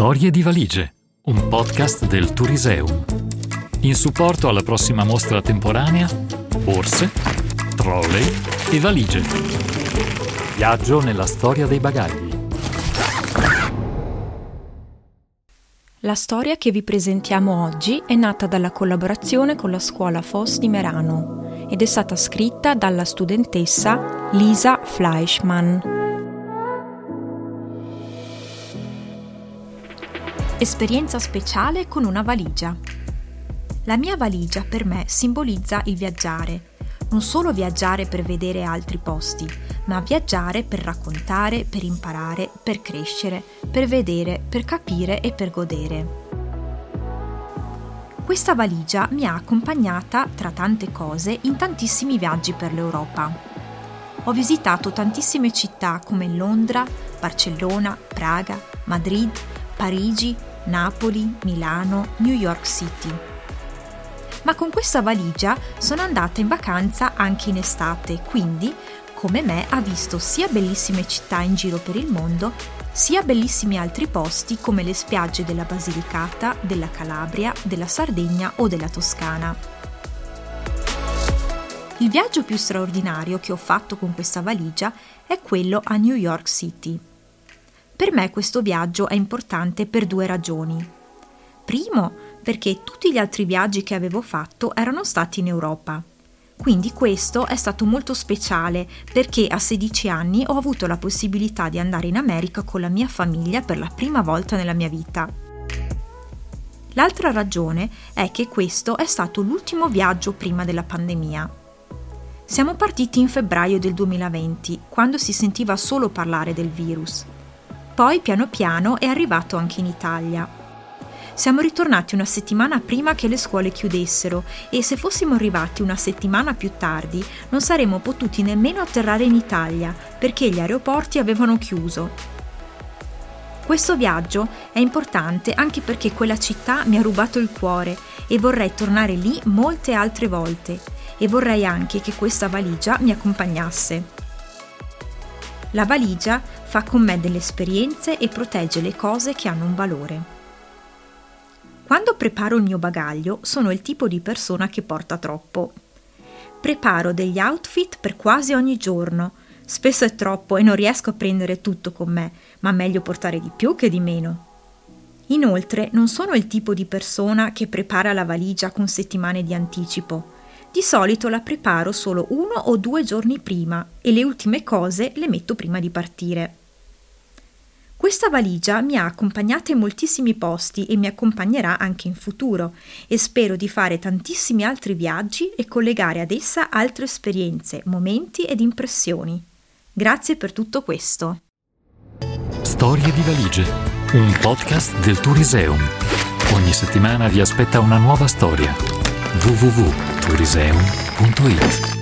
Storie di valigie, un podcast del Turiseum. In supporto alla prossima mostra temporanea, borse, trolley e valigie. Viaggio nella storia dei bagagli. La storia che vi presentiamo oggi è nata dalla collaborazione con la scuola FOS di Merano ed è stata scritta dalla studentessa Lisa Fleischmann. Esperienza speciale con una valigia. La mia valigia per me simbolizza il viaggiare. Non solo viaggiare per vedere altri posti, ma viaggiare per raccontare, per imparare, per crescere, per vedere, per capire e per godere. Questa valigia mi ha accompagnata, tra tante cose, in tantissimi viaggi per l'Europa. Ho visitato tantissime città come Londra, Barcellona, Praga, Madrid, Parigi, Napoli, Milano, New York City. Ma con questa valigia sono andata in vacanza anche in estate, quindi, come me, ha visto sia bellissime città in giro per il mondo, sia bellissimi altri posti come le spiagge della Basilicata, della Calabria, della Sardegna o della Toscana. Il viaggio più straordinario che ho fatto con questa valigia è quello a New York City. Per me questo viaggio è importante per due ragioni. Primo, perché tutti gli altri viaggi che avevo fatto erano stati in Europa. Quindi questo è stato molto speciale perché a 16 anni ho avuto la possibilità di andare in America con la mia famiglia per la prima volta nella mia vita. L'altra ragione è che questo è stato l'ultimo viaggio prima della pandemia. Siamo partiti in febbraio del 2020, quando si sentiva solo parlare del virus. Poi piano piano è arrivato anche in Italia. Siamo ritornati una settimana prima che le scuole chiudessero e se fossimo arrivati una settimana più tardi non saremmo potuti nemmeno atterrare in Italia perché gli aeroporti avevano chiuso. Questo viaggio è importante anche perché quella città mi ha rubato il cuore e vorrei tornare lì molte altre volte e vorrei anche che questa valigia mi accompagnasse. La valigia fa con me delle esperienze e protegge le cose che hanno un valore. Quando preparo il mio bagaglio sono il tipo di persona che porta troppo. Preparo degli outfit per quasi ogni giorno. Spesso è troppo e non riesco a prendere tutto con me, ma meglio portare di più che di meno. Inoltre non sono il tipo di persona che prepara la valigia con settimane di anticipo. Di solito la preparo solo uno o due giorni prima e le ultime cose le metto prima di partire. Questa valigia mi ha accompagnata in moltissimi posti e mi accompagnerà anche in futuro e spero di fare tantissimi altri viaggi e collegare ad essa altre esperienze, momenti ed impressioni. Grazie per tutto questo. Storie di valigie, un podcast del Turiseum. Ogni settimana vi aspetta una nuova storia. www.turismo.it